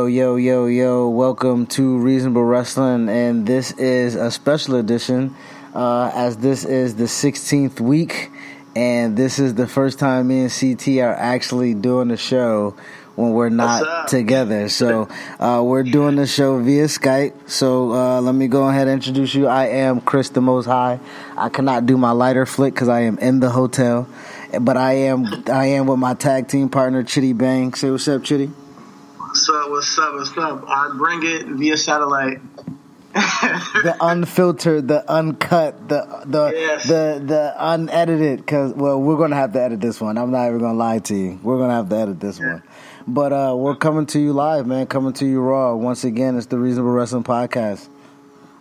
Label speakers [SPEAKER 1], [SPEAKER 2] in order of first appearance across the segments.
[SPEAKER 1] Yo, yo, yo, yo, welcome to Reasonable Wrestling, and this is a special edition uh, as this is the 16th week, and this is the first time me and CT are actually doing the show when we're not together. So uh, we're doing the show via Skype. So uh, let me go ahead and introduce you. I am Chris the Most High. I cannot do my lighter flick because I am in the hotel, but I am I am with my tag team partner Chidi Bang. Say what's up, Chidi.
[SPEAKER 2] What's up? What's up? What's up? I bring it via satellite.
[SPEAKER 1] the unfiltered, the uncut, the the
[SPEAKER 2] Yes.
[SPEAKER 1] the the unedited. Because well, we're gonna have to edit this one. I'm not even gonna lie to you. We're gonna have to edit this one. But uh, we're coming to you live, man. Coming to you raw. Once again, it's the Reasonable Wrestling Podcast.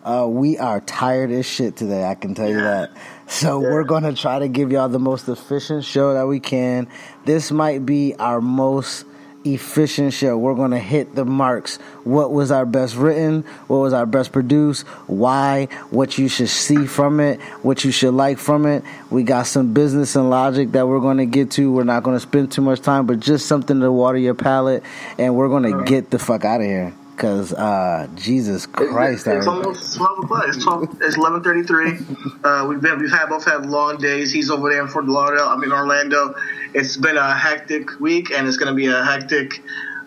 [SPEAKER 1] Uh, we are tired as shit today. I can tell you that. So we're gonna try to give y'all the most efficient show that we can. This might be our most efficient show. We're going to hit the marks. What was our best written? What was our best produced? Why? What you should see from it? What you should like from it? We got some business and logic that we're going to get to. We're not going to spend too much time, but just something to water your palate. And we're going to get the fuck out of here. Cause uh, Jesus Christ,
[SPEAKER 2] it's, it's almost twelve o'clock. It's twelve. It's eleven thirty three. Uh, we've been we've had both had long days. He's over there in Fort Lauderdale. I'm in Orlando. It's been a hectic week, and it's going to be a hectic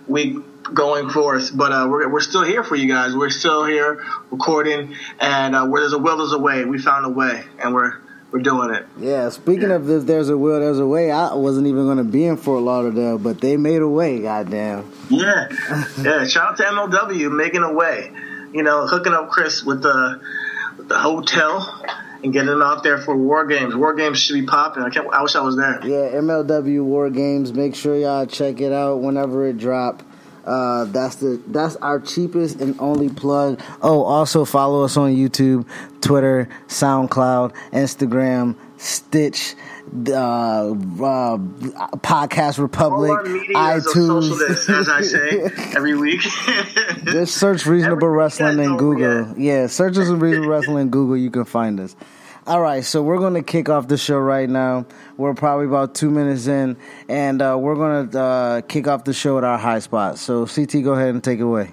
[SPEAKER 2] week going forth. But uh, we're we're still here for you guys. We're still here recording, and uh, where there's a will, there's a way. We found a way, and we're we're doing it.
[SPEAKER 1] Yeah, speaking of if there's a will, there's a way. I wasn't even going to be in Fort Lauderdale, but they made a way. Goddamn.
[SPEAKER 2] Yeah, yeah. Shout out to MLW making a way. You know, hooking up Chris with the with the hotel and getting him out there for War Games. War Games should be popping. I can't. I wish I was there.
[SPEAKER 1] Yeah, MLW War Games. Make sure y'all check it out whenever it drop. Uh, that's the that's our cheapest and only plug. Oh, also follow us on YouTube, Twitter, SoundCloud, Instagram, Stitch, uh, uh, Podcast Republic,
[SPEAKER 2] All our media is a socialist, as I say
[SPEAKER 1] iTunes.
[SPEAKER 2] every week.
[SPEAKER 1] Just search Reasonable Wrestling in Google. Yeah, search us Reasonable Wrestling in Google. You can find us. All right, so we're going to kick off the show right now. We're probably about two minutes in, and uh, we're going to uh, kick off the show at our high spot. So, CT, go ahead and take it away.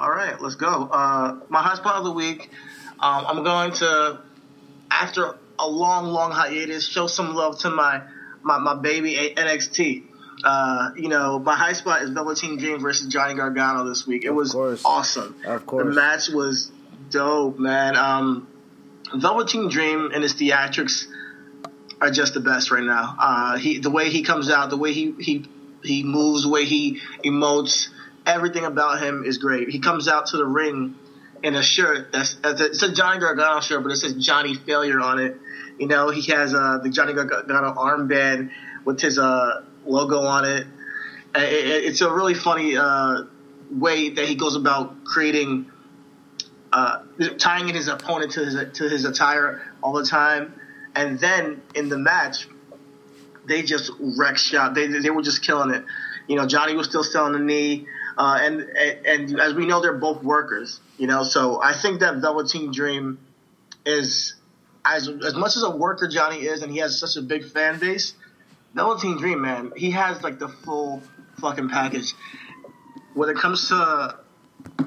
[SPEAKER 2] All right, let's go. Uh, my high spot of the week. Um, I'm going to, after a long, long hiatus, show some love to my my, my baby NXT. Uh, you know, my high spot is Velveteen Dream versus Johnny Gargano this week. It was awesome.
[SPEAKER 1] Of course.
[SPEAKER 2] the match was dope, man. Um, Velveteen Dream and his theatrics are just the best right now. Uh, he, the way he comes out, the way he he he moves, the way he emotes, everything about him is great. He comes out to the ring in a shirt that's it's a Johnny Gargano shirt, but it says Johnny Failure on it. You know, he has uh, the Johnny Gargano armband with his uh, logo on it. it, it it's a really funny uh, way that he goes about creating, uh, tying in his opponent to his to his attire all the time, and then in the match, they just wrecked shop. They they were just killing it. You know, Johnny was still selling the knee. Uh, and, and, and as we know, they're both workers, you know. So I think that Velveteen Dream is as as much as a worker Johnny is, and he has such a big fan base. Velveteen Dream, man, he has like the full fucking package. When it comes to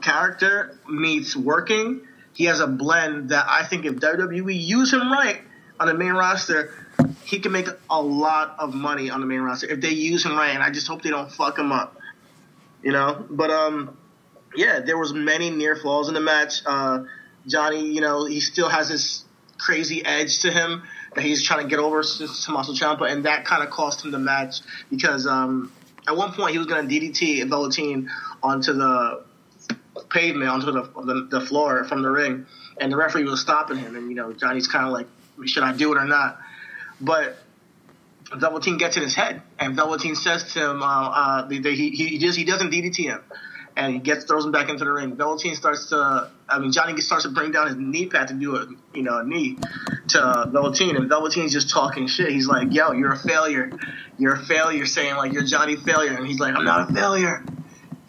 [SPEAKER 2] character meets working, he has a blend that I think if WWE use him right on the main roster, he can make a lot of money on the main roster if they use him right. And I just hope they don't fuck him up you know. But um, yeah, there was many near falls in the match. Uh, Johnny, you know, he still has this crazy edge to him that he's trying to get over Tommaso Ciampa, and that kind of cost him the match because um, at one point he was going to DDT Velveteen onto the pavement, onto the, the, the floor from the ring, and the referee was stopping him, and you know Johnny's kind of like, should I do it or not? But Velveteen gets in his head, and Velveteen says to him, uh, uh, he, he, just, he doesn't DDT him, and he gets throws him back into the ring. Velveteen starts to, I mean, Johnny starts to bring down his knee pad to do a, you know, a knee to Velveteen, and Velveteen's just talking shit. He's like, "Yo, you're a failure. You're a failure," saying like, "You're Johnny Failure," and he's like, "I'm not a failure."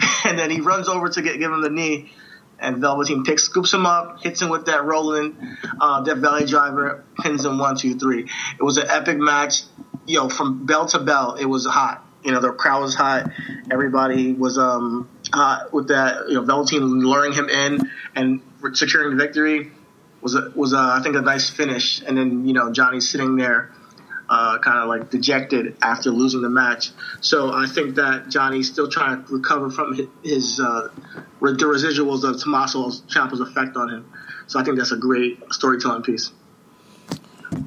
[SPEAKER 2] and then he runs over to get give him the knee, and Velveteen picks, scoops him up, hits him with that rolling, uh, Death Valley driver, pins him one, two, three. It was an epic match you know, from bell to bell, it was hot. You know, the crowd was hot. Everybody was um hot with that. You know, Velveteen luring him in and securing the victory was a, was a, I think a nice finish. And then you know Johnny's sitting there, uh, kind of like dejected after losing the match. So I think that Johnny's still trying to recover from his uh, the residuals of Tommaso Ciampa's effect on him. So I think that's a great storytelling piece.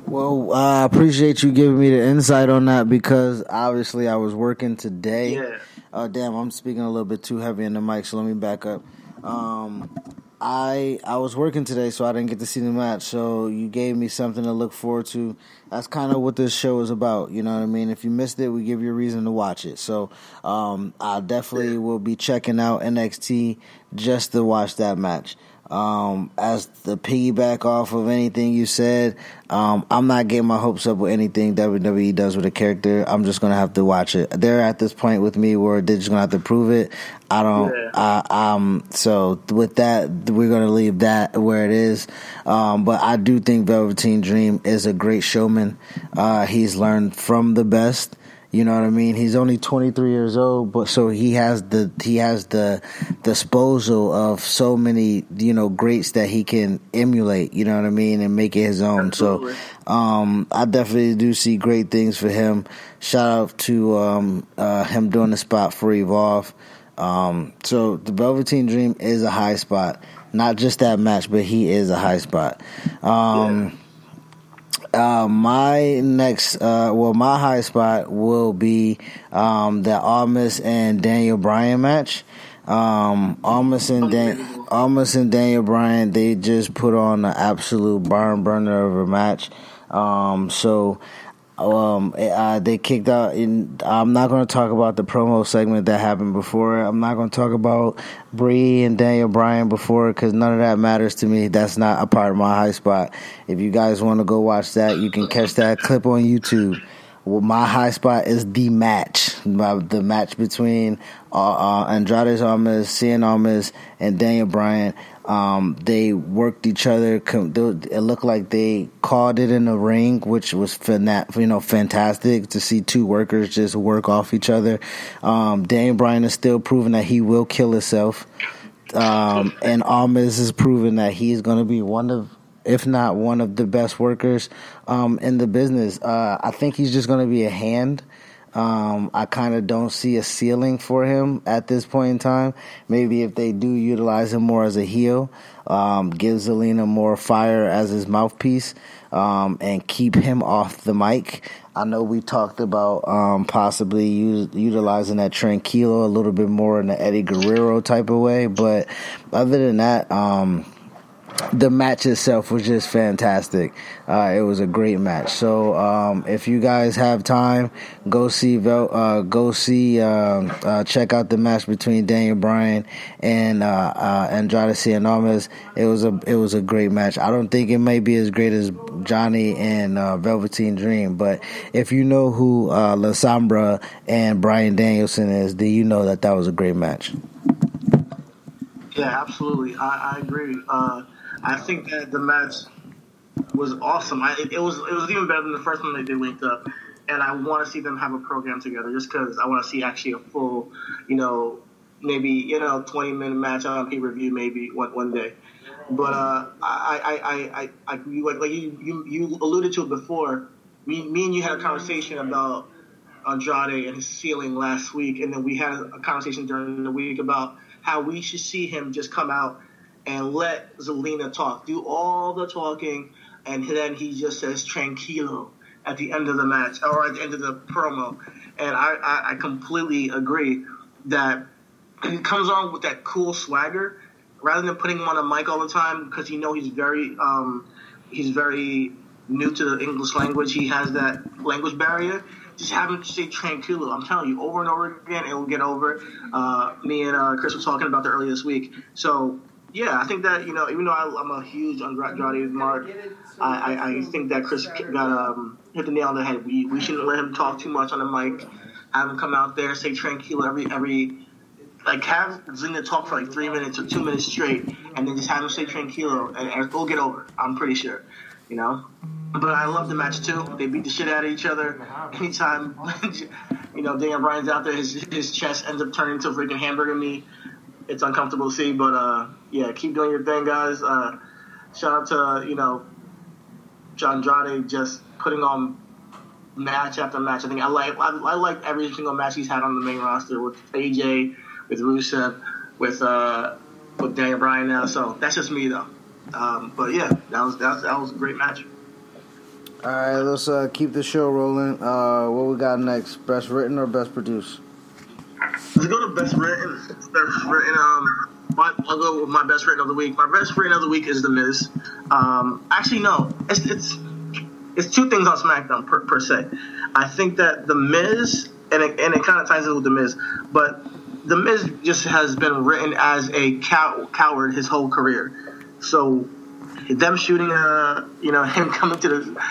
[SPEAKER 1] Well, I appreciate you giving me the insight on that because obviously I was working today.
[SPEAKER 2] Yeah.
[SPEAKER 1] Uh, damn, I'm speaking a little bit too heavy in the mic, so let me back up. Um, I I was working today, so I didn't get to see the match. So you gave me something to look forward to. That's kind of what this show is about. You know what I mean? If you missed it, we give you a reason to watch it. So um, I definitely will be checking out NXT just to watch that match. Um, as the piggyback off of anything you said, um, I'm not getting my hopes up with anything WWE does with a character. I'm just gonna have to watch it. They're at this point with me where they're just gonna have to prove it. I don't. Yeah. I, um. So with that, we're gonna leave that where it is. Um. But I do think Velveteen Dream is a great showman. Uh. He's learned from the best. You know what I mean? He's only 23 years old, but so he has the he has the disposal of so many you know greats that he can emulate. You know what I mean, and make it his own. Absolutely. So um, I definitely do see great things for him. Shout out to um, uh, him doing the spot for Evolve. Um, so the Velveteen Dream is a high spot. Not just that match, but he is a high spot. Um, yeah uh, my next, uh, well, my high spot will be um, the Almas and Daniel Bryan match. Um, Almas and Dan- Almas and Daniel Bryan, they just put on an absolute barn burner of a match. Um, so um, uh, they kicked out. In, I'm not going to talk about the promo segment that happened before. I'm not going to talk about Brie and Daniel Bryan before because none of that matters to me. That's not a part of my high spot. If you guys want to go watch that, you can catch that clip on YouTube. Well, my high spot is the match, the match between uh, uh, Andrade Almas, Cien Almas, and Daniel Bryan. Um, they worked each other. It looked like they called it in the ring, which was you know fantastic to see two workers just work off each other. Um, Daniel Bryan is still proving that he will kill himself, um, and Almas is proving that he's going to be one of, if not one of the best workers um, in the business. Uh, I think he's just going to be a hand Um, I kind of don't see a ceiling for him at this point in time. Maybe if they do utilize him more as a heel, um, give Zelina more fire as his mouthpiece, um, and keep him off the mic. I know we talked about um, possibly utilizing that Tranquilo a little bit more in the Eddie Guerrero type of way, but other than that, um, the match itself was just fantastic. Uh, it was a great match. So um, if you guys have time, go see uh, go see uh, uh, check out the match between Daniel Bryan and uh, uh, Andrade Cien It was a it was a great match. I don't think it may be as great as Johnny and Velveteen Dream, but if you know who La Sombra and Bryan Danielson is, then you know that that was a great match.
[SPEAKER 2] Yeah, absolutely. I, I agree. I think that the match was awesome. I, it, was it was even better than the first one they did linked up, and I want to see them have a program together just because I want to see actually a full, you know, maybe you know twenty minute match on pay per view maybe one one day. But uh, I, I, I, I, you, like you, you, you alluded to it before. Me, me and you had a conversation about Andrade and his ceiling last week, and then we had a conversation during the week about how we should see him just come out and let Zelina talk. Do all the talking, and then he just says tranquilo at the end of the match or at the end of the promo. And I, I, I completely agree that he comes on with that cool swagger rather than putting him on a mic all the time because you know he's very um, he's very new to the English language. He has that language barrier. Just have him say tranquilo. I'm telling you, over and over again, it will get over. Uh, me and uh, Chris were talking about that earlier this week. So yeah, I think that you know, even though I, am a huge Andrade mark, I, I, I, think that Chris got um, hit the nail on the head. We we shouldn't let him talk too much on the mic. Have him come out there, say tranquilo every every like have Zelina talk for like three minutes or two minutes straight, and then just have him say tranquilo, and, and we'll get over. I'm pretty sure, you know. But I love the match too. They beat the shit out of each other. Anytime, you know, Daniel Bryan's out there, his his chest ends up turning into a freaking hamburger meat it's uncomfortable to see. But uh, yeah, keep doing your thing, guys. Uh, shout out to you know John Andrade just putting on match after match. I think I like I, I like every single match he's had on the main roster with AJ, with Rusev, with uh, with Daniel Bryan now. So that's just me though. Um, but yeah, that was, that was that was a great match.
[SPEAKER 1] All right, let's uh, keep the show rolling. Uh, what we got next? Best written or best produced?
[SPEAKER 2] Let's go to best written. Best written. Um, my, I'll go with my best written of the week. My best written of the week is The Miz. Um, actually, no, it's it's it's two things on SmackDown per, per se. I think that The Miz and it, and it kind of ties in with The Miz, but The Miz just has been written as a cow, coward his whole career. So them shooting, uh, you know, him coming to the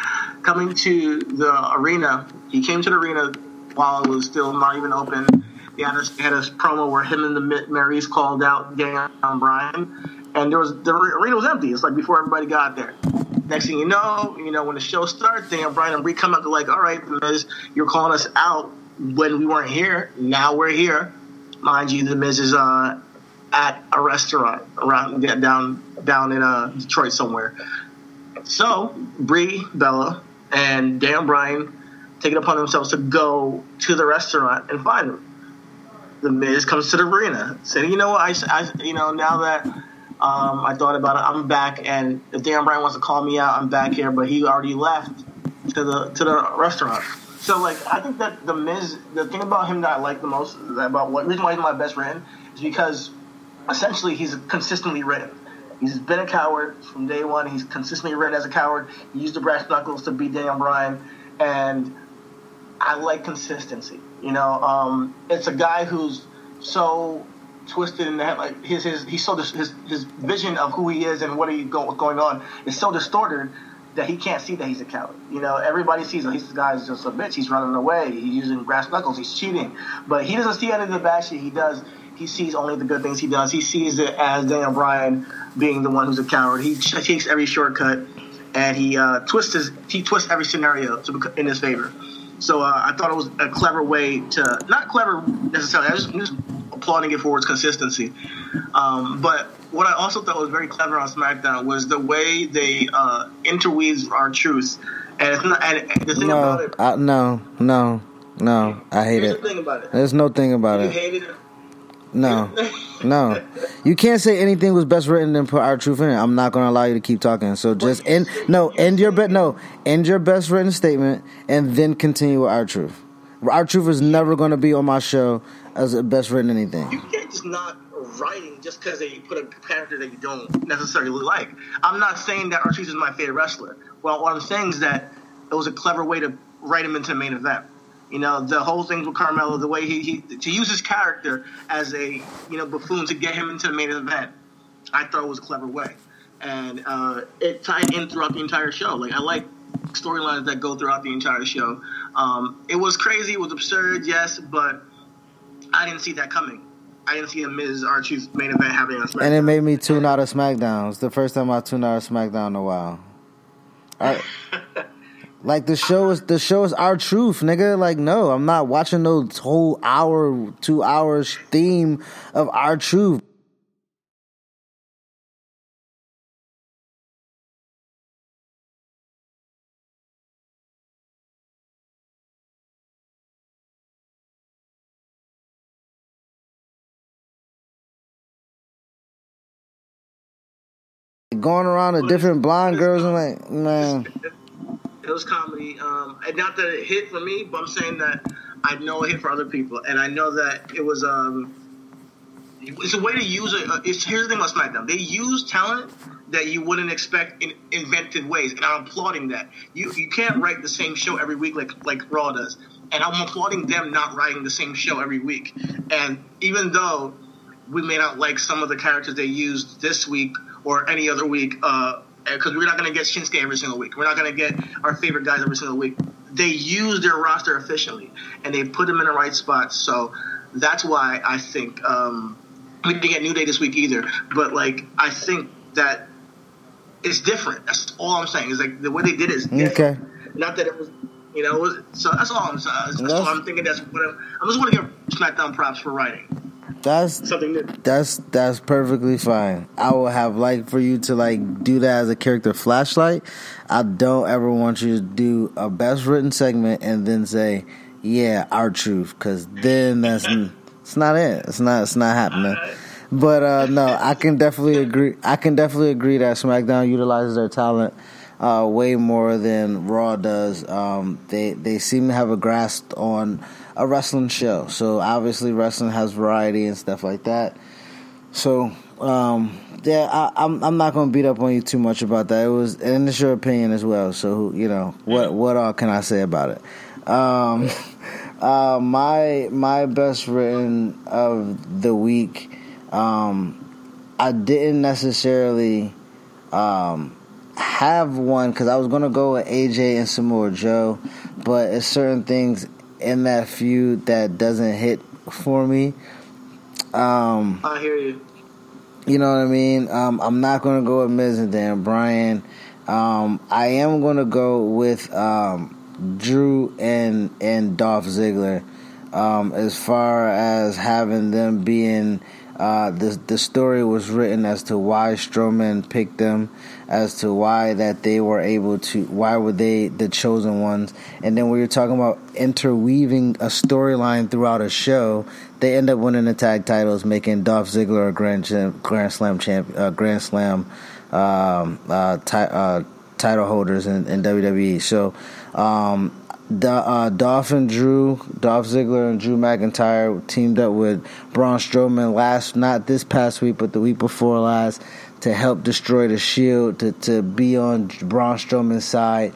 [SPEAKER 2] coming to the arena. He came to the arena while it was still not even open he had a, had a promo where him and the Maryse called out on Bryan, and there was the arena was empty. It's like before everybody got there. Next thing you know, you know when the show starts, Daniel Bryan and Brie come up to like, all right, Miz, you're calling us out when we weren't here. Now we're here. Mind you, the Miz is uh, at a restaurant around down down in uh, Detroit somewhere. So Brie, Bella, and Dan Bryan take it upon themselves to go to the restaurant and find him the Miz comes to the arena, saying, "You know what? I, I you know, now that um, I thought about it, I'm back, and if Dan Bryan wants to call me out, I'm back here." But he already left to the to the restaurant. So, like, I think that the Miz, the thing about him that I like the most, about what reason why he's my best friend, is because essentially he's consistently written. He's been a coward from day one. He's consistently written as a coward. He used the brass knuckles to beat Daniel Bryan, and I like consistency. You know, um, it's a guy who's so twisted in the head. Like his his he's so his his vision of who he is and what he go, going on is so distorted that he can't see that he's a coward. You know, everybody sees oh, he's this guy's just a bitch. He's running away. He's using brass knuckles. He's cheating, but he doesn't see any of the bad shit he does. He sees only the good things he does. He sees it as Daniel Bryan being the one who's a coward. He takes every shortcut and he uh, twists his, he twists every scenario to, in his favor. So uh, I thought it was a clever way to not clever necessarily. I just, I'm just applauding it for its consistency. Um, but what I also thought was very clever on SmackDown was the way they uh, interweave R-Truth. And, it's not, and the thing
[SPEAKER 1] no,
[SPEAKER 2] about it,
[SPEAKER 1] uh, no, no, No, I hate it.
[SPEAKER 2] the thing about it.
[SPEAKER 1] There's no thing about
[SPEAKER 2] You
[SPEAKER 1] it.
[SPEAKER 2] hated it.
[SPEAKER 1] No, no. You can't say anything was best written and put R-Truth in it. I'm not going to allow you to keep talking. So just end. No, end your bet. No, end your best written statement and then continue with R-Truth. Our truth is never going to be on my show as a best written anything.
[SPEAKER 2] You can't just not writing just because they put a character that you don't necessarily like. I'm not saying that Archie is my favorite wrestler. Well, what I'm saying is that it was a clever way to write him into the main event. You know, the whole thing with Carmella, the way he, he to use his character as a you know buffoon to get him into the main event, I thought it was a clever way, and uh, it tied in throughout the entire show. Like I like storylines that go throughout the entire show. Um, it was crazy, it was absurd, yes, but I didn't see that coming. I didn't see a Miz Archie's main event happening on SmackDown.
[SPEAKER 1] And it made me tune out of SmackDown. It's the first time I tuned out of SmackDown in a while. I, like the show is the show is R-Truth, nigga. Like no, I'm not watching no whole hour, two hours theme of R-Truth. Going around to different blonde girls and like, man,
[SPEAKER 2] it was comedy. Um, and not that it hit for me, but I'm saying that I know it hit for other people, and I know that it was. Um, it's a way to use it. Uh, it's here's the thing about SmackDown: they use talent that you wouldn't expect in inventive ways, and I'm applauding that. You you can't write the same show every week like like Raw does, and I'm applauding them not writing the same show every week. And even though we may not like some of the characters they used this week or any other week, because we're not going to get Shinsuke every single week. We're not going to get our favorite guys every single week. They use their roster efficiently, and they put them in the right spots. So that's why I think um, we didn't get New Day this week either. But like, I think that it's different. That's all I'm saying. Is like the way they did it is different.
[SPEAKER 1] okay.
[SPEAKER 2] Not that it was, you know. It was, so that's all I'm saying. That's
[SPEAKER 1] That's-
[SPEAKER 2] all I'm thinking. That's what I'm, I just want to give SmackDown props for writing
[SPEAKER 1] That's
[SPEAKER 2] something new.
[SPEAKER 1] That's that's perfectly fine. I would have liked for you to like do that as a character flashlight. I don't ever want you to do a best written segment and then say, "Yeah, R-Truth," because then that's it's not it. It's not it's not happening. But uh, no, I can definitely agree. I can definitely agree that SmackDown utilizes their talent uh, way more than Raw does. Um, they they seem to have a grasp on a wrestling show. So obviously, wrestling has variety and stuff like that. So um, yeah, I, I'm I'm not going to beat up on you too much about that. It was and it's your opinion as well. So you know what what all can I say about it? Um, uh, my my best written of the week. Um, I didn't necessarily um, have one because I was gonna go with AJ and Samoa Joe, but it's certain things in that feud that doesn't hit for me. Um,
[SPEAKER 2] I hear you.
[SPEAKER 1] you know what I mean? Um, I'm not gonna go with Miz and Dan Bryan. Um, I am gonna go with um, Drew and and Dolph Ziggler. Um, as far as having them being uh, the the story was written as to why Strowman picked them, as to why that they were able to, why were they the chosen ones, and then we were talking about interweaving a storyline throughout a show. They end up winning the tag titles, making Dolph Ziggler a Grand Grand Slam champ, uh, Grand Slam um, uh, ti- uh, title holders in, in WWE. So. Um, the, uh, Dolph and Drew, Dolph Ziggler and Drew McIntyre teamed up with Braun Strowman last, not this past week, but the week before last, to help destroy the Shield, to, to be on Braun Strowman's side.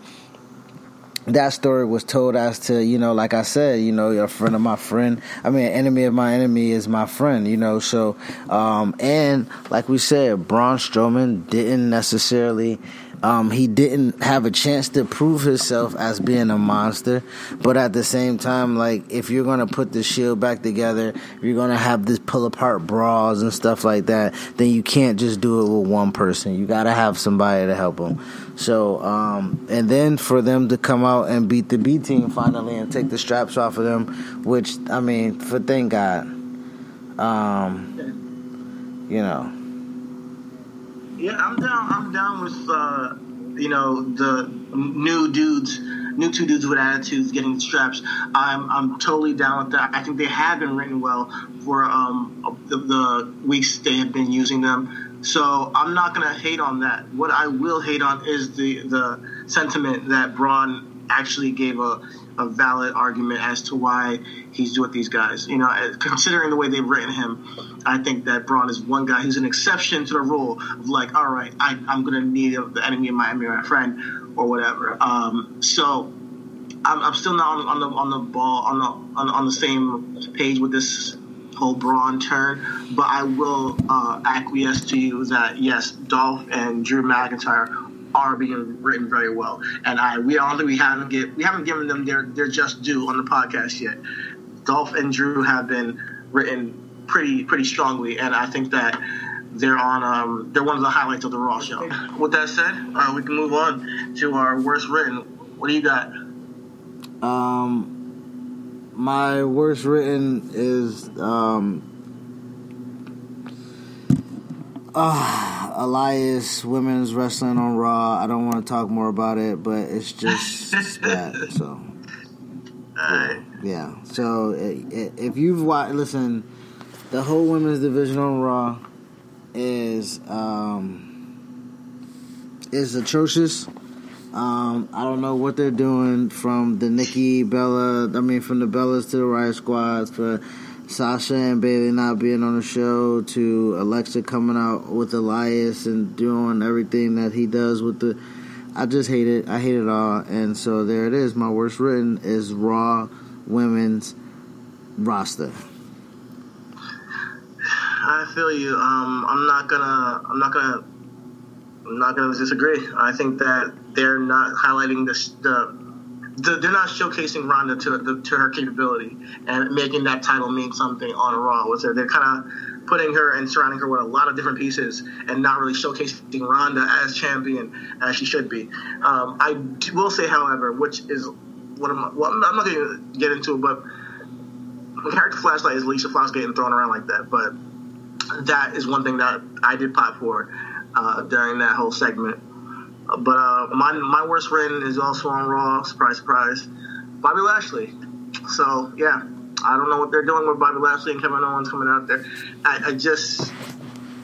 [SPEAKER 1] That story was told as to, you know, like I said, you know, a friend of my friend. I mean, enemy of my enemy is my friend, you know. So, um, and like we said, Braun Strowman didn't necessarily um, he didn't have a chance to prove himself as being a monster, but at the same time, like if you're gonna put the shield back together, you're gonna have this pull apart brawls and stuff like that, then you can't just do it with one person. You gotta have somebody to help them. So, um, and then for them to come out and beat the B team finally and take the straps off of them, which I mean, for thank God, um, you know.
[SPEAKER 2] Yeah, I'm down. I'm down with uh, you know the new dudes new two dudes with attitudes getting straps. I'm I'm totally down with that. I think they have been written well for um, the, the weeks they have been using them. So I'm not gonna hate on that. What I will hate on is the the sentiment that Braun actually gave a a valid argument as to why he's with these guys. You know, considering the way they've written him, I think that Braun is one guy who's an exception to the rule of like, all right, I, am going to need the enemy of my enemy, or my friend, or whatever. Um, so I'm, I'm, still not on, on, the on the ball on the on, on the same page with this whole Braun turn, but I will uh, acquiesce to you that yes, Dolph and Drew McIntyre are being written very well, and I we don't we haven't get we haven't given them their their just due on the podcast yet. Dolph and Drew have been written pretty pretty strongly, and I think that they're on um, they're one of the highlights of the Raw show. With that said, uh, we can move on to our worst written. What do you got?
[SPEAKER 1] Um, my worst written is um, uh, Elias women's wrestling on Raw. I don't want to talk more about it, but it's just that. So, yeah. yeah. So if you've watched, listen, the whole women's division on Raw is um, is atrocious. Um, I don't know what they're doing from the Nikki Bella. I mean, from the Bellas to the Riot Squads for Sasha and Bayley not being on the show to Alexa coming out with Elias and doing everything that he does with the I just hate it. I hate it all. And so there it is. My worst written is Raw women's roster.
[SPEAKER 2] I feel you. Um, I'm not gonna. I'm not gonna. I'm not gonna disagree. I think that they're not highlighting the, the the, they're not showcasing Ronda to the, to her capability and making that title mean something on Raw. With her, they're kind of putting her and surrounding her with a lot of different pieces and not really showcasing Ronda as champion as she should be. Um, I will say, however, which is what my, well, I'm not going to get into it, but character flashlight is Alicia Fox getting thrown around like that, but that is one thing that I did pop for uh, during that whole segment. But uh, my my worst written is also on Raw. Surprise, surprise. Bobby Lashley. So yeah, I don't know what they're doing with Bobby Lashley and Kevin Owens coming out there. I, I just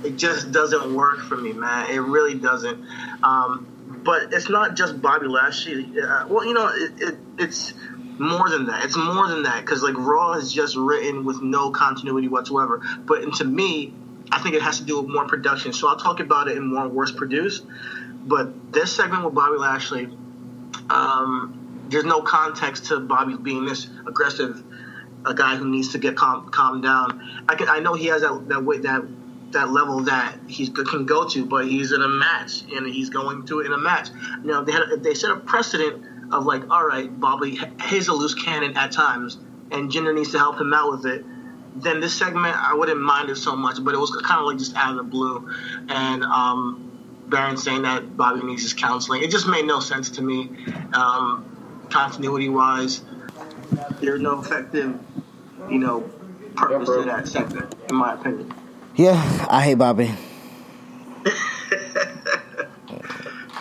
[SPEAKER 2] it just doesn't work for me, man. It really doesn't. Um, but it's not just Bobby Lashley. Uh, well, you know, it, it, it's more than that. It's more than that because like Raw is just written with no continuity whatsoever. But to me, I think it has to do with more production. So I'll talk about it in more worst produced. But this segment with Bobby Lashley, um, there's no context to Bobby being this aggressive, a guy who needs to get calm, calmed down. I can, I know he has that that that that level that he can go to, but he's in a match and he's going to it in a match. Now they had they set a precedent of like, all right, Bobby, he's a loose cannon at times, and Jinder needs to help him out with it. Then this segment, I wouldn't mind it so much, but it was kind of like just out of the blue, and um, Baron saying that Bobby needs his counseling. It just made no sense to me, um, continuity wise. There's no effective, you know, purpose to that segment, in my opinion.
[SPEAKER 1] Yeah, I hate Bobby.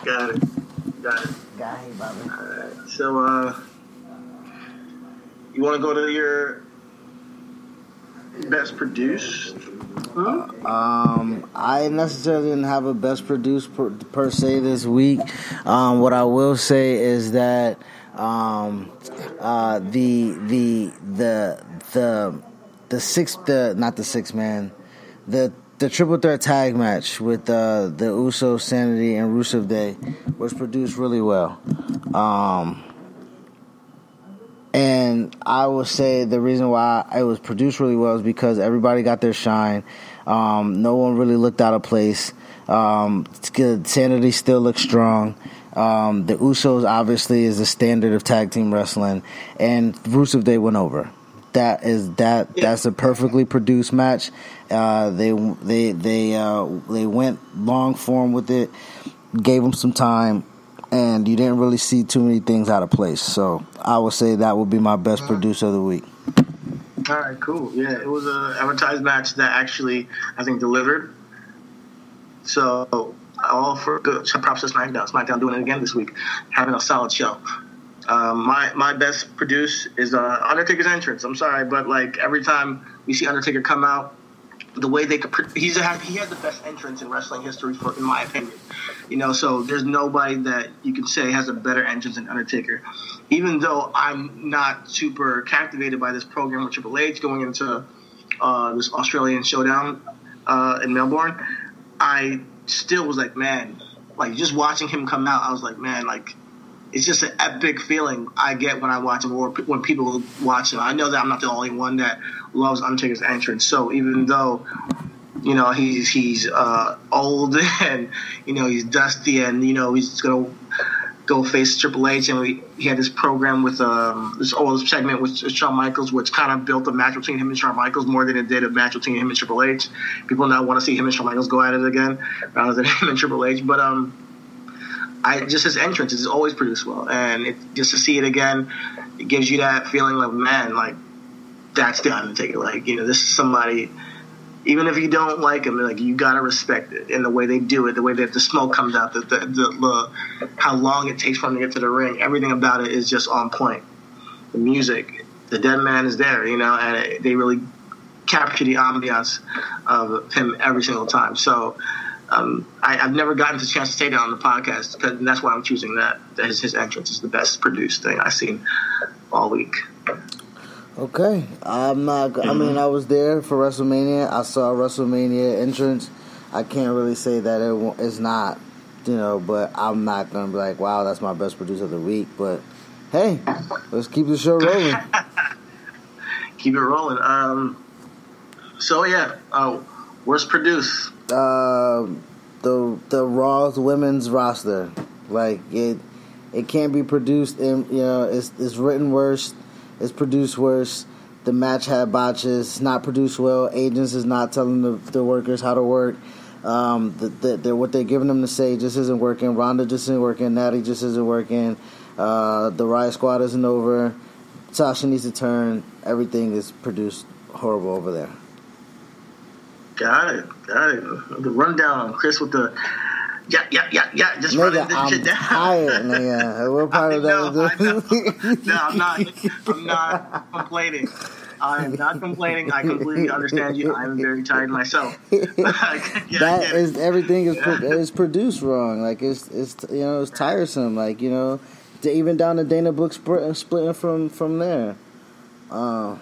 [SPEAKER 2] Got it. Got it.
[SPEAKER 1] Got hate Bobby.
[SPEAKER 2] All right. So, uh, you want to go to your best produced?
[SPEAKER 1] Um, I necessarily didn't have a best produced per, per se this week. Um, what I will say is that um, uh, the the the the the six the not the six man the the triple threat tag match with uh, the Uso Sanity and Rusev Day was produced really well. Um, and I will say the reason why it was produced really well is because everybody got their shine. Um, no one really looked out of place. Um, Sanity still looks strong. Um, the Usos obviously is the standard of tag team wrestling, and Rusev Day went over. That is that. Yeah. That's a perfectly produced match. Uh, they they they uh, they went long form with it. Gave them some time and you didn't really see too many things out of place. So I would say that would be my best producer of the week.
[SPEAKER 2] All right, cool. Yeah, it was a advertised match that actually I think delivered. So all for good. So props to SmackDown. SmackDown doing it again this week, having a solid show. Um, my my best produce is uh, Undertaker's entrance. I'm sorry, but like every time we see Undertaker come out, the way they could he's a, he has the best entrance in wrestling history for in my opinion. You know, so there's nobody that you can say has a better entrance than Undertaker. Even though I'm not super captivated by this program with Triple H going into uh, this Australian showdown uh, in Melbourne, I still was like, man, like just watching him come out, I was like, man, like it's just an epic feeling I get when I watch him or when people watch him. I know that I'm not the only one that loves Undertaker's entrance. So even though you know he's he's uh, old and you know he's dusty and you know he's gonna go face Triple H and we, he had this program with um, this old segment with Shawn Michaels, which kind of built a match between him and Shawn Michaels more than it did a match between him and Triple H. People now want to see him and Shawn Michaels go at it again rather than him and Triple H. But um, I just his entrance is always produced well, and it, just to see it again, it gives you that feeling of man, like that's the Undertaker. Like you know, this is somebody. Even if you don't like him, like you gotta respect it and the way they do it, the way that the smoke comes out, the the, the, the how long it takes for him to get to the ring. Everything about it is just on point. The music, the dead man is there, you know, and it, they really capture the ambiance of him every single time. So um, I, have never gotten the chance to say that on the podcast, and that's why I'm choosing that. His, his entrance is the best produced thing I've seen all week.
[SPEAKER 1] Okay, I'm not. I mean, I was there for WrestleMania. I saw WrestleMania entrance. I can't really say that it is not, you know. But I'm not gonna be like, wow, that's my best producer of the week. But hey, let's keep the show rolling.
[SPEAKER 2] keep it rolling. Um. So yeah, uh, worst produce.
[SPEAKER 1] Uh, the the Raw's women's roster, like it, it can't be produced in. You know, it's it's written worse it's produced worse. The match had botches. Not produced well. Agents is not telling the, the workers how to work. Um, the, the, the, what they're giving them to say just isn't working. Ronda just isn't working. Natty just isn't working. Uh, the Riot Squad isn't over. Sasha needs to turn. Everything is produced horrible over there.
[SPEAKER 2] Got it. Got it. The rundown, Chris, with the yeah, yeah, yeah, yeah. Just nigga, running this I'm shit down. tired, nigga. What part of that no, no, I'm not. I'm not complaining. I am not complaining. I completely understand you. I am very tired myself. yeah,
[SPEAKER 1] that is everything is yeah. is produced wrong. Like it's it's you know it's tiresome. Like you know, even down to Dana Brooke splitting from from there. Uh,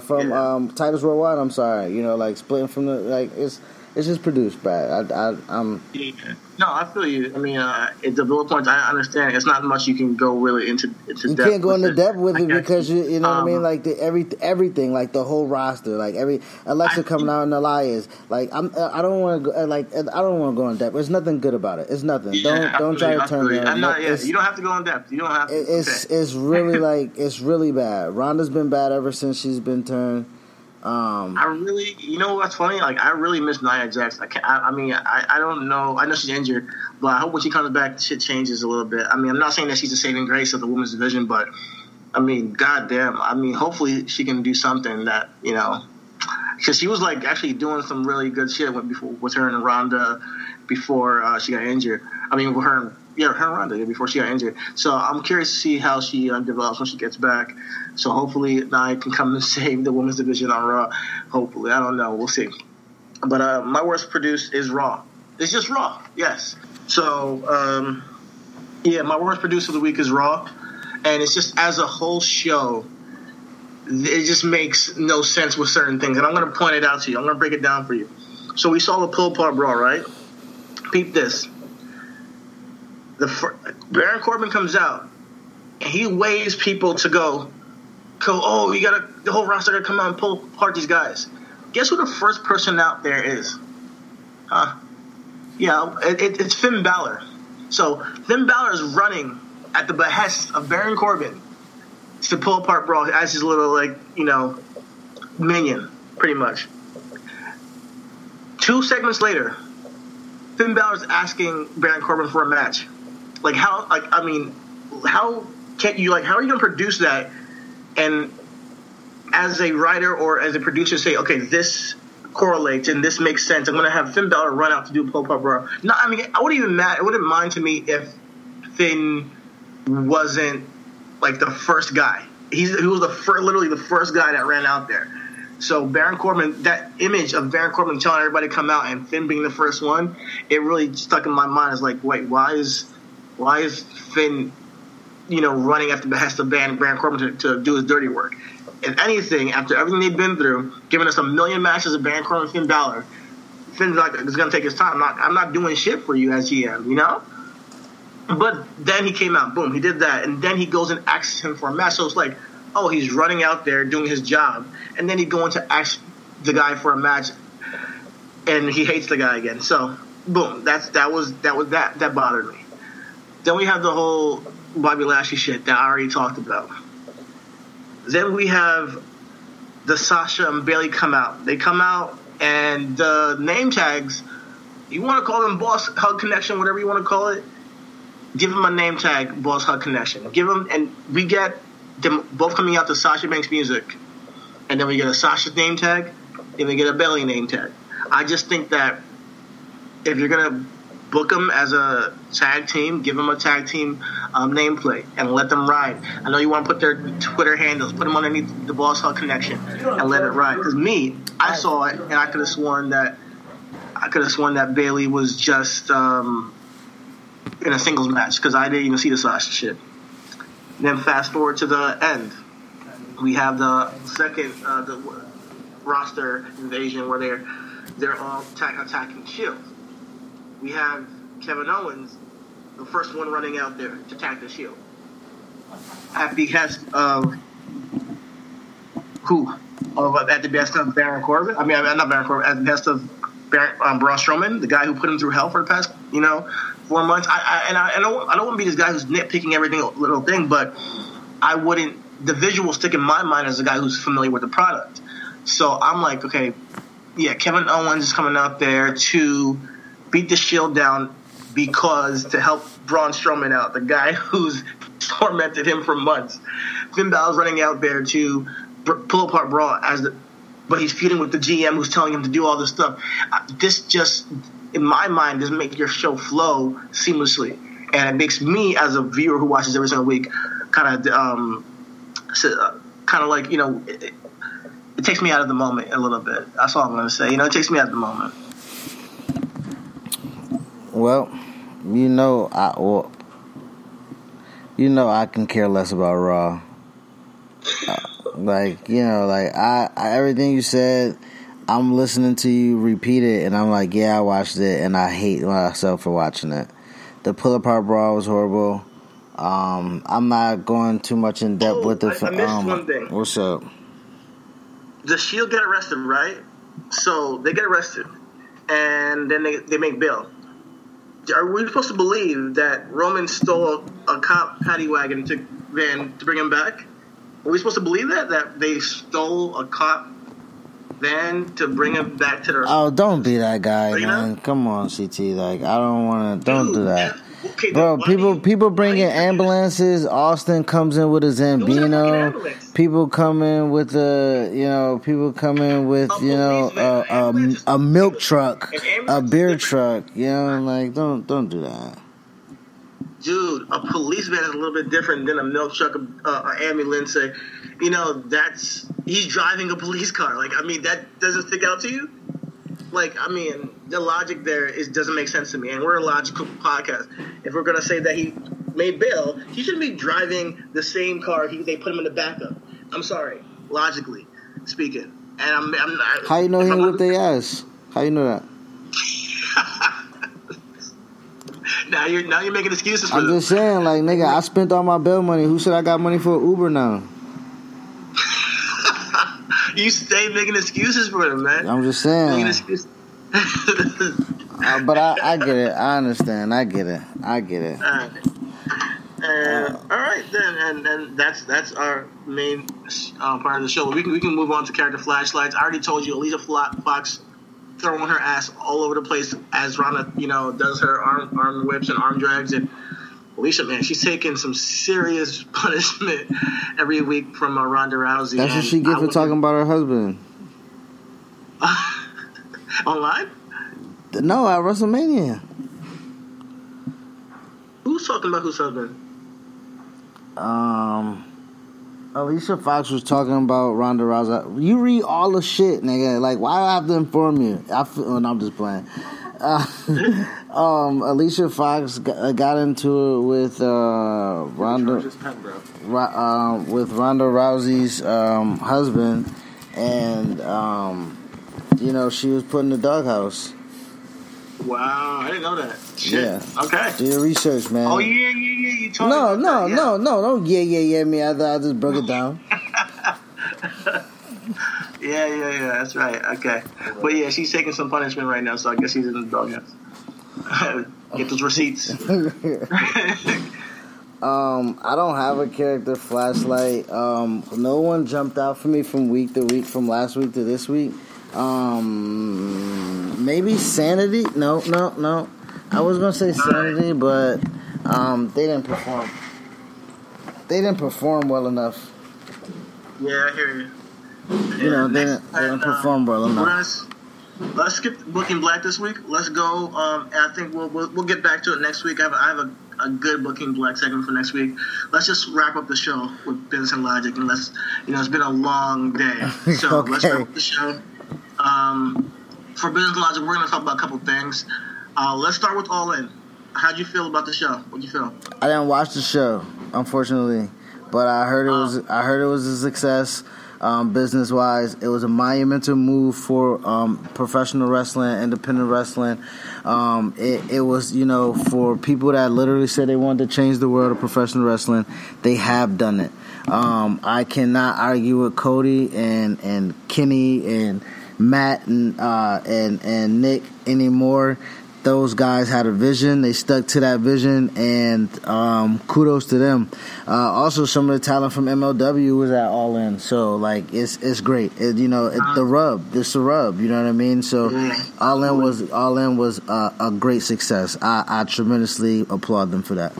[SPEAKER 1] from yeah. um, Titus Worldwide. I'm sorry. You know, like splitting from the like it's it's just produced bad. I, I, I'm.
[SPEAKER 2] Yeah. No, I feel you. I mean, uh, at the bullet points, I understand. It's not much you can go really into into.
[SPEAKER 1] You can't go into it. depth with it because you, you know um, what I mean. Um, like the every everything, like the whole roster, like every Alexa I, coming out in Elias. Like I'm, I don't want to. Like I don't want to go in depth. There's nothing good about it. It's nothing. Yeah, don't don't try to turn.
[SPEAKER 2] I'm not. Yeah, you don't have to go in depth. You don't have. to.
[SPEAKER 1] It's okay. it's really like it's really bad. Ronda's been bad ever since she's been turned. Um,
[SPEAKER 2] I really, you know what's funny? Like I really miss Nia Jax. I, can't, I, I mean, I, I don't know. I know she's injured, but I hope when she comes back, shit changes a little bit. I mean, I'm not saying that she's the saving grace of the women's division, but I mean, goddamn. I mean, hopefully she can do something that you know, because she was like actually doing some really good shit with before with her and Ronda before uh, she got injured. I mean, with her yeah, her Ronda before she got injured. So I'm curious to see how she uh, develops when she gets back. So hopefully Nia can come and save the women's division on Raw. Hopefully, I don't know. We'll see. But uh, my worst produced is Raw. It's just Raw. Yes. So um, yeah, my worst producer of the week is Raw, and it's just as a whole show. It just makes no sense with certain things, and I'm going to point it out to you. I'm going to break it down for you. So we saw the pull apart brawl, right? Peep this the Baron Corbin comes out and he waves people to go, go. Oh, you gotta the whole roster gotta come out and pull apart these guys. Guess who the first person out there is? Huh? Yeah, it, it, it's Finn Balor. So Finn Balor is running at the behest of Baron Corbin to pull apart Brawl as his little like you know minion, pretty much. Two segments later, Finn Balor's asking Baron Corbin for a match. Like how? Like I mean, how can you like? How are you going to produce that? And as a writer or as a producer, say, okay, this correlates and this makes sense. I'm going to have Finn Balor run out to do pull up bro. No, I mean, I wouldn't even mad. It wouldn't mind to me if Finn wasn't like the first guy. He's he was the first, literally the first guy that ran out there. So Baron Corbin, that image of Baron Corbin telling everybody to come out and Finn being the first one, it really stuck in my mind. It's like, wait, why is why is Finn, you know, running after the behest of Baron, Baron Corbin to, to do his dirty work? If anything, after everything they've been through, giving us a million matches of Baron Corbin Finn Balor, Finn's like, it's gonna take his time. I'm not, I'm not doing shit for you as GM, you know. But then he came out, boom, he did that, and then he goes and asks him for a match. So it's like, oh, he's running out there doing his job, and then he going to ask the guy for a match, and he hates the guy again. So boom, that's that was that was that that bothered me. Then we have the whole Bobby Lashley shit that I already talked about. Then we have the Sasha and Bayley come out. They come out and the name tags. You want to call them Boss Hug Connection, whatever you want to call it. Give them a name tag, Boss Hug Connection. Give them, and we get them both coming out to Sasha Banks music, and then we get a Sasha name tag, then we get a Bayley name tag. I just think that if you're gonna book them as a tag team, give them a tag team um, nameplate and let them ride. I know you want to put their Twitter handles, put them underneath the Boss Hug Connection, and let it ride. Because me, I saw it, and I could have sworn that I could have sworn that Bayley was just um, in a singles match because I didn't even see the Sasha shit. Then fast forward to the end, we have the second uh, the roster invasion where they're they're all attack, attacking Shield. We have Kevin Owens, the first one running out there to tag the Shield. At the behest of who? Of, at the best of Baron Corbin. I mean, not Baron Corbin. At the best of Baron, um, Braun Strowman, the guy who put him through hell for the past, you know, four months. I, I and I, I don't I don't want to be this guy who's nitpicking every little thing, but I wouldn't. The visual stick in my mind as a guy who's familiar with the product. So I'm like, okay, yeah, Kevin Owens is coming out there to beat the Shield down because to help Braun Strowman out, the guy who's tormented him for months. Finn Balor's running out there to pull apart Braun as the, but he's feuding with the GM who's telling him to do all this stuff. Uh, this just in my mind, doesn't make your show flow seamlessly, and it makes me as a viewer who watches every single week kind of um, kind of like you know. It, it takes me out of the moment a little bit. That's all I'm going to say. You know, it takes me out of the moment.
[SPEAKER 1] Well, you know, I well, you know, I can care less about Raw. Uh, like you know, like I, I everything you said I'm listening to you repeat it, and I'm like, yeah, I watched it, and I hate myself for watching it. The pull apart brawl was horrible. Um, I'm not going too much in depth
[SPEAKER 2] oh,
[SPEAKER 1] with the.
[SPEAKER 2] I, I missed um, one thing.
[SPEAKER 1] What's up?
[SPEAKER 2] The Shield get arrested, right? So they get arrested, and then they they make bail. Are we supposed to believe that Roman stole a cop paddy wagon to van to bring him back? Are we supposed to believe that that they stole a cop van to bring him back to their.
[SPEAKER 1] Oh, don't be that guy, man. Come on, CT. Like, I don't want to. Don't Dude, do that. Okay, Bro, people people bring in ambulances. Austin comes in with a Zamboni. People come in with a you know. People come in with you know a, a, a milk truck, a beer truck. You know, like don't don't do that
[SPEAKER 2] dude, a police van is a little bit different than a milk truck, uh, an ambulance. You know, that's he's driving a police car. Like, I mean, that doesn't stick out to you. Like, I mean, the logic there is doesn't make sense to me. And we're a logical podcast. If we're gonna say that he made bail, he shouldn't be driving the same car. He, they put him in the backup. I'm sorry, logically speaking. And I'm, I'm not.
[SPEAKER 1] How you know he whipped their ass? How you know that?
[SPEAKER 2] now you're now you're making excuses.
[SPEAKER 1] I'm
[SPEAKER 2] them.
[SPEAKER 1] just saying, like nigga, I spent all my bail money. Who said I got money for Uber now?
[SPEAKER 2] You stay making excuses for them, man.
[SPEAKER 1] I'm just saying. uh, but I, I get it. I understand. I get it. I get it.
[SPEAKER 2] All right. Uh, all right then, and, and that's that's our main uh, part of the show. We can we can move on to character flashlights. I already told you, Alicia Fox throwing her ass all over the place as Ronda, you know, does her arm arm whips and arm drags. And Alicia, man, she's taking some serious punishment every week from uh, Ronda Rousey.
[SPEAKER 1] That's what she gets for talking about her husband.
[SPEAKER 2] Online?
[SPEAKER 1] No, at WrestleMania.
[SPEAKER 2] Who's talking about whose husband?
[SPEAKER 1] um, Alicia Fox was talking about Ronda Rousey. You read all the shit, nigga. Like, why do I have to inform you? I feel, oh, no, I'm just playing. Uh, um, Alicia Fox got, uh, got into it with uh, Ronda, uh, with Ronda Rousey's um, husband, and um, you know she was put in the doghouse.
[SPEAKER 2] Wow, I didn't know that. Shit.
[SPEAKER 1] Yeah.
[SPEAKER 2] Okay.
[SPEAKER 1] Do your research, man.
[SPEAKER 2] Oh yeah, yeah, yeah. You told me
[SPEAKER 1] No,
[SPEAKER 2] about
[SPEAKER 1] no,
[SPEAKER 2] yeah.
[SPEAKER 1] no, no, don't yeah, yeah, yeah me. I, I just broke it down.
[SPEAKER 2] Yeah, yeah, yeah. That's right. Okay, but yeah, she's taking some punishment right now, so I guess she's in the doghouse. Get those receipts.
[SPEAKER 1] Um, I don't have a character flashlight. Um, no one jumped out for me from week to week, from last week to this week. Um, maybe sanity. No, no, no. I was gonna say sanity, but um, they didn't perform. They didn't perform well enough.
[SPEAKER 2] yeah, I hear you.
[SPEAKER 1] You know, they didn't, they didn't
[SPEAKER 2] uh,
[SPEAKER 1] perform well enough.
[SPEAKER 2] Let's skip Booking Black this week. Let's go. Um, I think we'll, we'll we'll get back to it next week. I have, a, I have a, a good Booking Black segment for next week. Let's just wrap up the show with business and logic, and let's you know it's been a long day, so let's wrap up the show. Um, for business and logic, we're gonna talk about a couple things. Uh, let's start with All In. How'd you feel about the show? What'd you feel?
[SPEAKER 1] I didn't watch the show, unfortunately, but I heard it was I heard it was a success. Um, business wise, it was a monumental move for um, professional wrestling, independent wrestling. Um, it, it was, you know, for people that literally said they wanted to change the world of professional wrestling, they have done it. Um, I cannot argue with Cody and and Kenny and Matt and uh, and and Nick anymore. Those guys had a vision. They stuck to that vision, and um, kudos to them. Uh, also, some of the talent from MLW was at All In, so like it's it's great. It, you know, it, the rub, it's the rub. You know what I mean? So All In was All In was uh, a great success. I, I tremendously applaud them for that.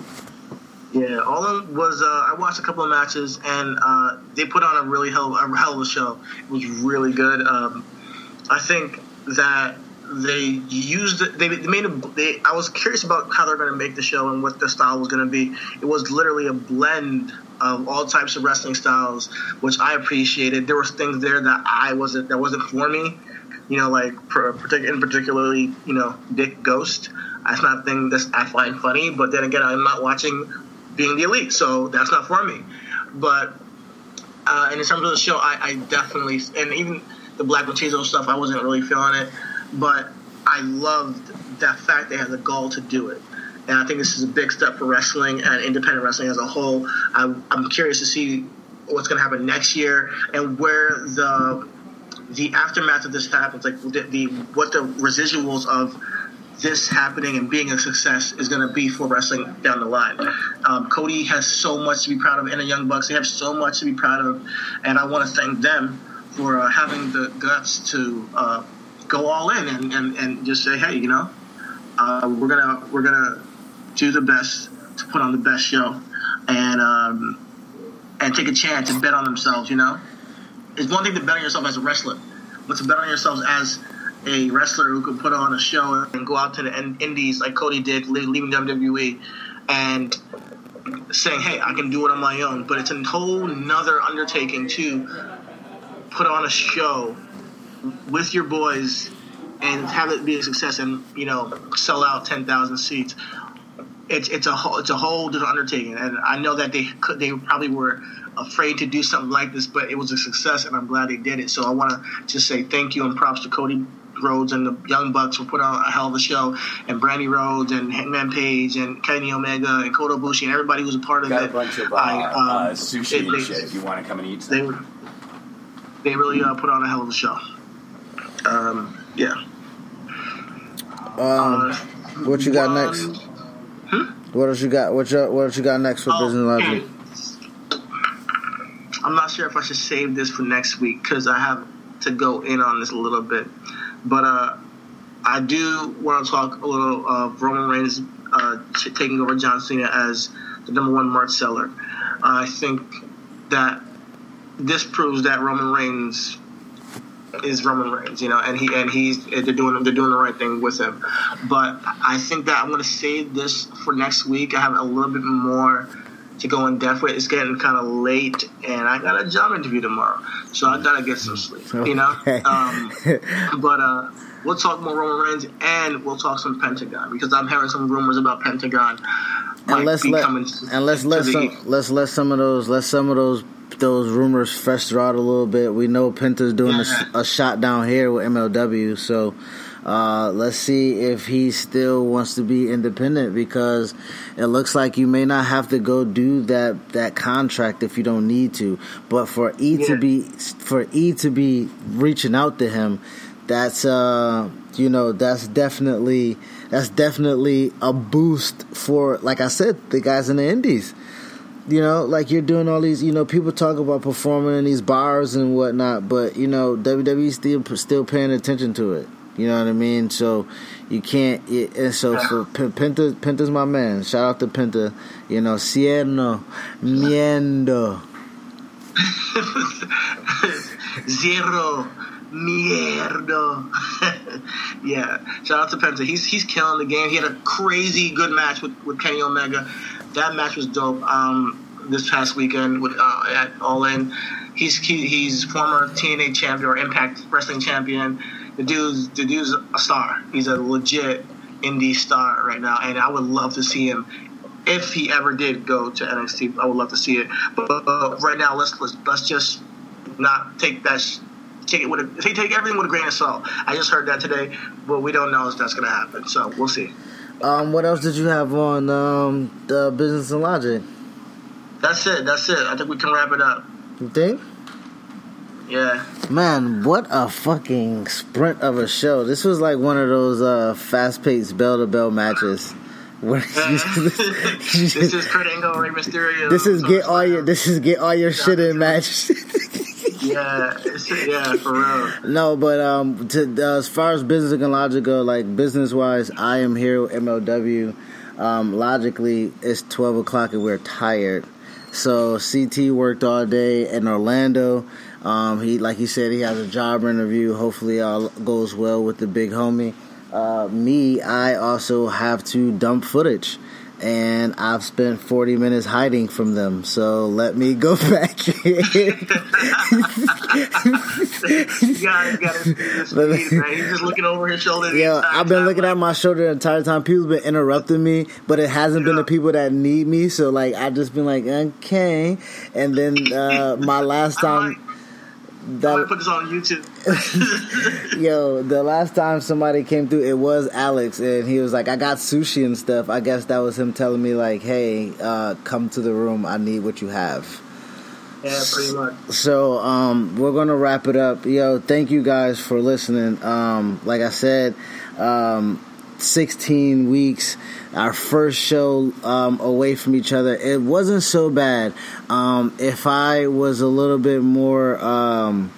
[SPEAKER 2] Yeah, all of them was. Uh, I watched a couple of matches, and uh, they put on a really hell, a hell of a show. It was really good. Um, I think that they used. They, made a. They, I was curious about how they're going to make the show and what the style was going to be. It was literally a blend of all types of wrestling styles, which I appreciated. There was things there that I wasn't that wasn't for me. You know, like in particularly, you know, Dick Ghost. That's not a thing that I find funny. But then again, I'm not watching being the elite, so that's not for me. But uh, and in terms of the show, I, I definitely and even the Black Machismo stuff, I wasn't really feeling it, but I loved that fact they had the gall to do it. And I think this is a big step for wrestling and independent wrestling as a whole. I, I'm curious to see what's going to happen next year and where the the aftermath of this happens, like the, the what the residuals of this happening and being a success is going to be for wrestling down the line. Um, Cody has so much to be proud of, and the Young Bucks they have so much to be proud of, and I want to thank them for uh, having the guts to uh, go all in and, and, and just say, hey, you know, uh, we're gonna we're gonna do the best to put on the best show, and um, and take a chance and bet on themselves. You know, it's one thing to bet on yourself as a wrestler, but to bet on yourselves as a wrestler who could put on a show and go out to the indies like Cody did, leaving WWE, and saying, "Hey, I can do it on my own." But it's a whole nother undertaking to put on a show with your boys and have it be a success and you know sell out ten thousand seats. It's it's a whole it's a whole different undertaking, and I know that they could they probably were afraid to do something like this, but it was a success, and I'm glad they did it. So I want to just say thank you and props to Cody Rhodes and the Young Bucks for putting on a hell of a show, and Brandi Rhodes and Hangman Page and Kenny Omega and Kota Ibushi and everybody who was a part of
[SPEAKER 3] Got
[SPEAKER 2] it.
[SPEAKER 3] a bunch of uh,
[SPEAKER 2] I, um,
[SPEAKER 3] uh, sushi
[SPEAKER 2] they-
[SPEAKER 3] and shit. If you want to come and eat
[SPEAKER 2] They they really uh, put on a hell of a show. Um, yeah.
[SPEAKER 1] Um,
[SPEAKER 2] Uh,
[SPEAKER 1] what you got next? What else you got? What you, what else you got next for
[SPEAKER 2] Oh,
[SPEAKER 1] business logic?
[SPEAKER 2] okay. I'm not sure if I should save this for next week because I have to go in on this a little bit. But uh, I do want to talk a little of Roman Reigns uh, t- taking over John Cena as the number one merch seller. I think that this proves that Roman Reigns is Roman Reigns, you know, and he and he's they're doing they're doing the right thing with him. But I think that I'm going to save this for next week. I have a little bit more to go in depth with. It's getting kind of late, and I got a job interview tomorrow, so I gotta get some sleep. You know, um, but uh, we'll talk more Roman Reigns, and we'll talk some Pentagon because I'm hearing some rumors about Pentagon.
[SPEAKER 1] and let's let and let's let some let's let some of those let some of those those rumors fester out a little bit. We know Penta's doing
[SPEAKER 2] Yeah.
[SPEAKER 1] a, a shot down here with MLW, so uh, let's see if he still wants to be independent because it looks like you may not have to go do that that contract if you don't need to. But for E to be for E to be reaching out to him, that's uh you know that's definitely that's definitely a boost for like I said the guys in the indies you know, like you're doing all these, you know, people talk about performing in these bars and whatnot, but you know, WWE still still paying attention to it. You know what I mean? So you can't. It, and so for P- Penta, Penta's my man. Shout out to Penta. You know, Cero, Miedo.
[SPEAKER 2] Zero. Mierda. yeah. Shout out to Penta. He's he's killing the game. He had a crazy good match with, with Kenny Omega. That match was dope. Um, this past weekend with uh, at All In. He's he, he's former TNA champion or Impact Wrestling champion. The dude's the dude's a star. He's a legit indie star right now, and I would love to see him if he ever did go to NXT. I would love to see it. But right now, let's let's let's just not take that. sh- Take it with a, take everything with a grain of salt. I just heard that today, but we don't know if that's going to happen. So we'll see.
[SPEAKER 1] Um, what else did you have on um, the Business and Logic?
[SPEAKER 2] That's it. That's it. I think we can wrap it up.
[SPEAKER 1] You think?
[SPEAKER 2] Yeah.
[SPEAKER 1] Man, what a fucking sprint of a show! This was like one of those uh, fast-paced bell-to-bell matches. Where
[SPEAKER 2] this is Kurt Angle, Rey Mysterio.
[SPEAKER 1] This is get all your this is get all your shit in match.
[SPEAKER 2] Yeah, yeah, for real.
[SPEAKER 1] no, but um, to, uh, as far as business and logic go, like business wise, I am here with MLW. Um, logically, it's twelve o'clock and we're tired. So CT worked all day in Orlando. Um, he, like he said, he has a job interview. Hopefully, all goes well with the big homie. Uh, me, I also have to dump footage, and I've spent forty minutes hiding from them. So let me go back in.
[SPEAKER 2] You gotta, gotta speed, man. He's just looking over his shoulder.
[SPEAKER 1] Yeah, I've been looking
[SPEAKER 2] like,
[SPEAKER 1] at my shoulder the entire time. People have been interrupting me, but it hasn't been the people that need me. So like, I've just been like, okay. And then uh, my last time,
[SPEAKER 2] might, I
[SPEAKER 1] that
[SPEAKER 2] put this on YouTube.
[SPEAKER 1] yo, the last time somebody came through, it was Alex, and he was like, I got sushi and stuff. I guess that was him telling me like, hey, uh, come to the room. I need what you have.
[SPEAKER 2] yeah, pretty much.
[SPEAKER 1] So um, we're gonna wrap it up. Yo, thank you guys for listening. Um, like I said, um, 16 weeks, our first show um, away from each other. It wasn't so bad. Um, if I was a little bit more. Um,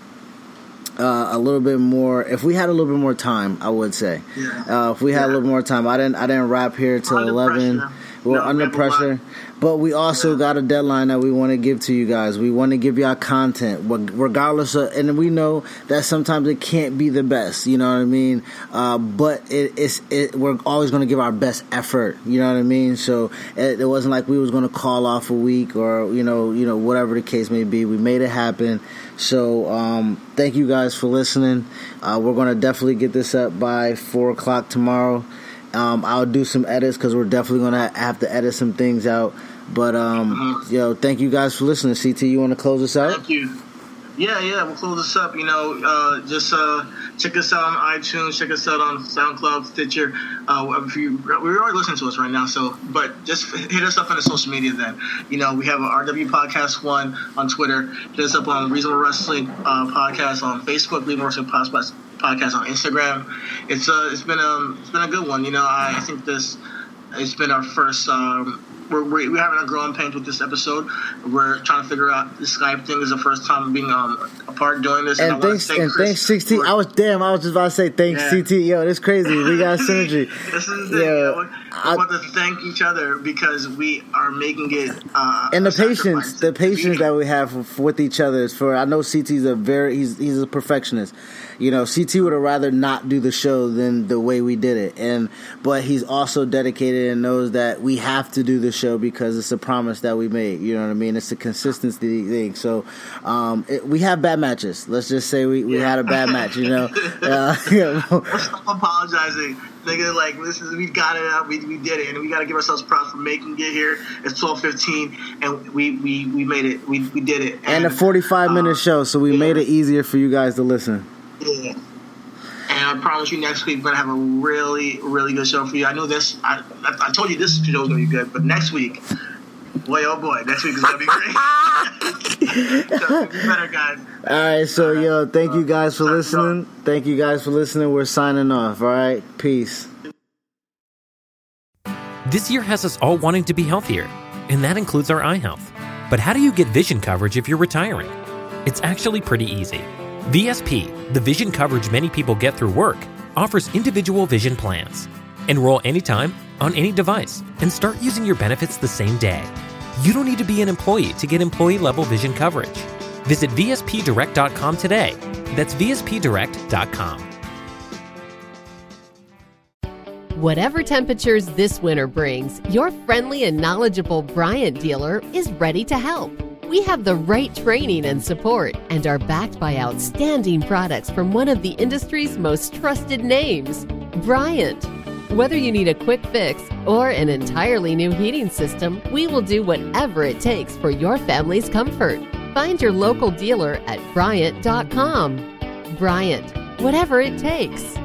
[SPEAKER 1] uh, a little bit more. If we had a little bit more time, I would say.
[SPEAKER 2] Yeah.
[SPEAKER 1] Uh, if we had a little more time, I didn't. I didn't wrap here till
[SPEAKER 2] Under
[SPEAKER 1] eleven.
[SPEAKER 2] pressure.
[SPEAKER 1] We're
[SPEAKER 2] No,
[SPEAKER 1] under pressure, but we also got a deadline that we want to give to you guys. We want to give y'all content, regardless of. And we know that sometimes it can't be the best. You know what I mean? Uh, but it, it's. It, we're always going to give our best effort. You know what I mean? So it, it wasn't like we was going to call off a week or you know you know whatever the case may be. We made it happen. So um, thank you guys for listening. Uh, we're going to definitely get this up by four o'clock tomorrow. Um, I'll do some edits because we're definitely going to have to edit some things out. But um, yo, thank you guys for listening. CT, you want to close us out?
[SPEAKER 2] Thank you. Yeah, yeah, we'll close this up. You know, uh, just uh, check us out on iTunes, check us out on SoundCloud, Stitcher. Uh, if you, we're already listening to us right now, so but just hit us up on the social media. Then, you know, we have a RW Podcast One on Twitter. Hit us up on Reasonable Wrestling uh, Podcast on Facebook. Reasonable Wrestling Podcast Podcast on Instagram. It's uh, it's been um, it's been a good one. You know, I, I think this it's been our first. Um, we're, we're, we're having a growing pains with this episode. We're trying to figure out the Skype thing is the first time being um, apart doing this. I
[SPEAKER 1] And thanks,
[SPEAKER 2] thank
[SPEAKER 1] and
[SPEAKER 2] Chris
[SPEAKER 1] thanks,
[SPEAKER 2] for-
[SPEAKER 1] I was damn. I was just about to say thanks,
[SPEAKER 2] Yeah.
[SPEAKER 1] CT. Yo, that's crazy. We got synergy.
[SPEAKER 2] this is
[SPEAKER 1] Yeah,
[SPEAKER 2] the, you know,
[SPEAKER 1] I-
[SPEAKER 2] want to thank each other because we are making it. Uh,
[SPEAKER 1] and the patience, the patience that we have with each other is for. I know CT's a very he's he's a perfectionist. You know, CT would have rather not do the show than the way we did it, and but he's also dedicated and knows that we have to do the show because it's a promise that we made. You know what I mean? It's a consistency thing. So um, it, we have bad matches. Let's just say we, we
[SPEAKER 2] Yeah.
[SPEAKER 1] had a bad match. You know, uh,
[SPEAKER 2] Stop apologizing. Nigga, like this is we got it out, we, we did it, and we gotta give ourselves props for making it here. It's twelve fifteen, and we, we, we made it. We, we did it.
[SPEAKER 1] and a forty-five minute
[SPEAKER 2] uh,
[SPEAKER 1] show, so we
[SPEAKER 2] yeah.
[SPEAKER 1] made it easier for you guys to listen.
[SPEAKER 2] Yeah. And I promise you, next week we're gonna have a really, really good show for you. I know this. I, I, I told you this show is gonna be good, but next week, boy, oh boy, next week is gonna be great. so, be better, guys.
[SPEAKER 1] All right, so yo, thank you guys for
[SPEAKER 2] Sorry,
[SPEAKER 1] listening. Thank you guys for listening. We're signing off. All right, peace.
[SPEAKER 3] This year has us all wanting to be healthier, and that includes our eye health. But how do you get vision coverage if you're retiring? It's actually pretty easy. VSP, the vision coverage many people get through work, offers individual vision plans. Enroll anytime, on any device, and start using your benefits the same day. You don't need to be an employee to get employee level vision coverage. Visit VSPDirect.com today. That's VSPDirect.com.
[SPEAKER 4] Whatever temperatures this winter brings, your friendly and knowledgeable Bryant dealer is ready to help. We have the right training and support and are backed by outstanding products from one of the industry's most trusted names, Bryant. Whether you need a quick fix or an entirely new heating system, we will do whatever it takes for your family's comfort. Find your local dealer at Bryant.com. Bryant, whatever it takes.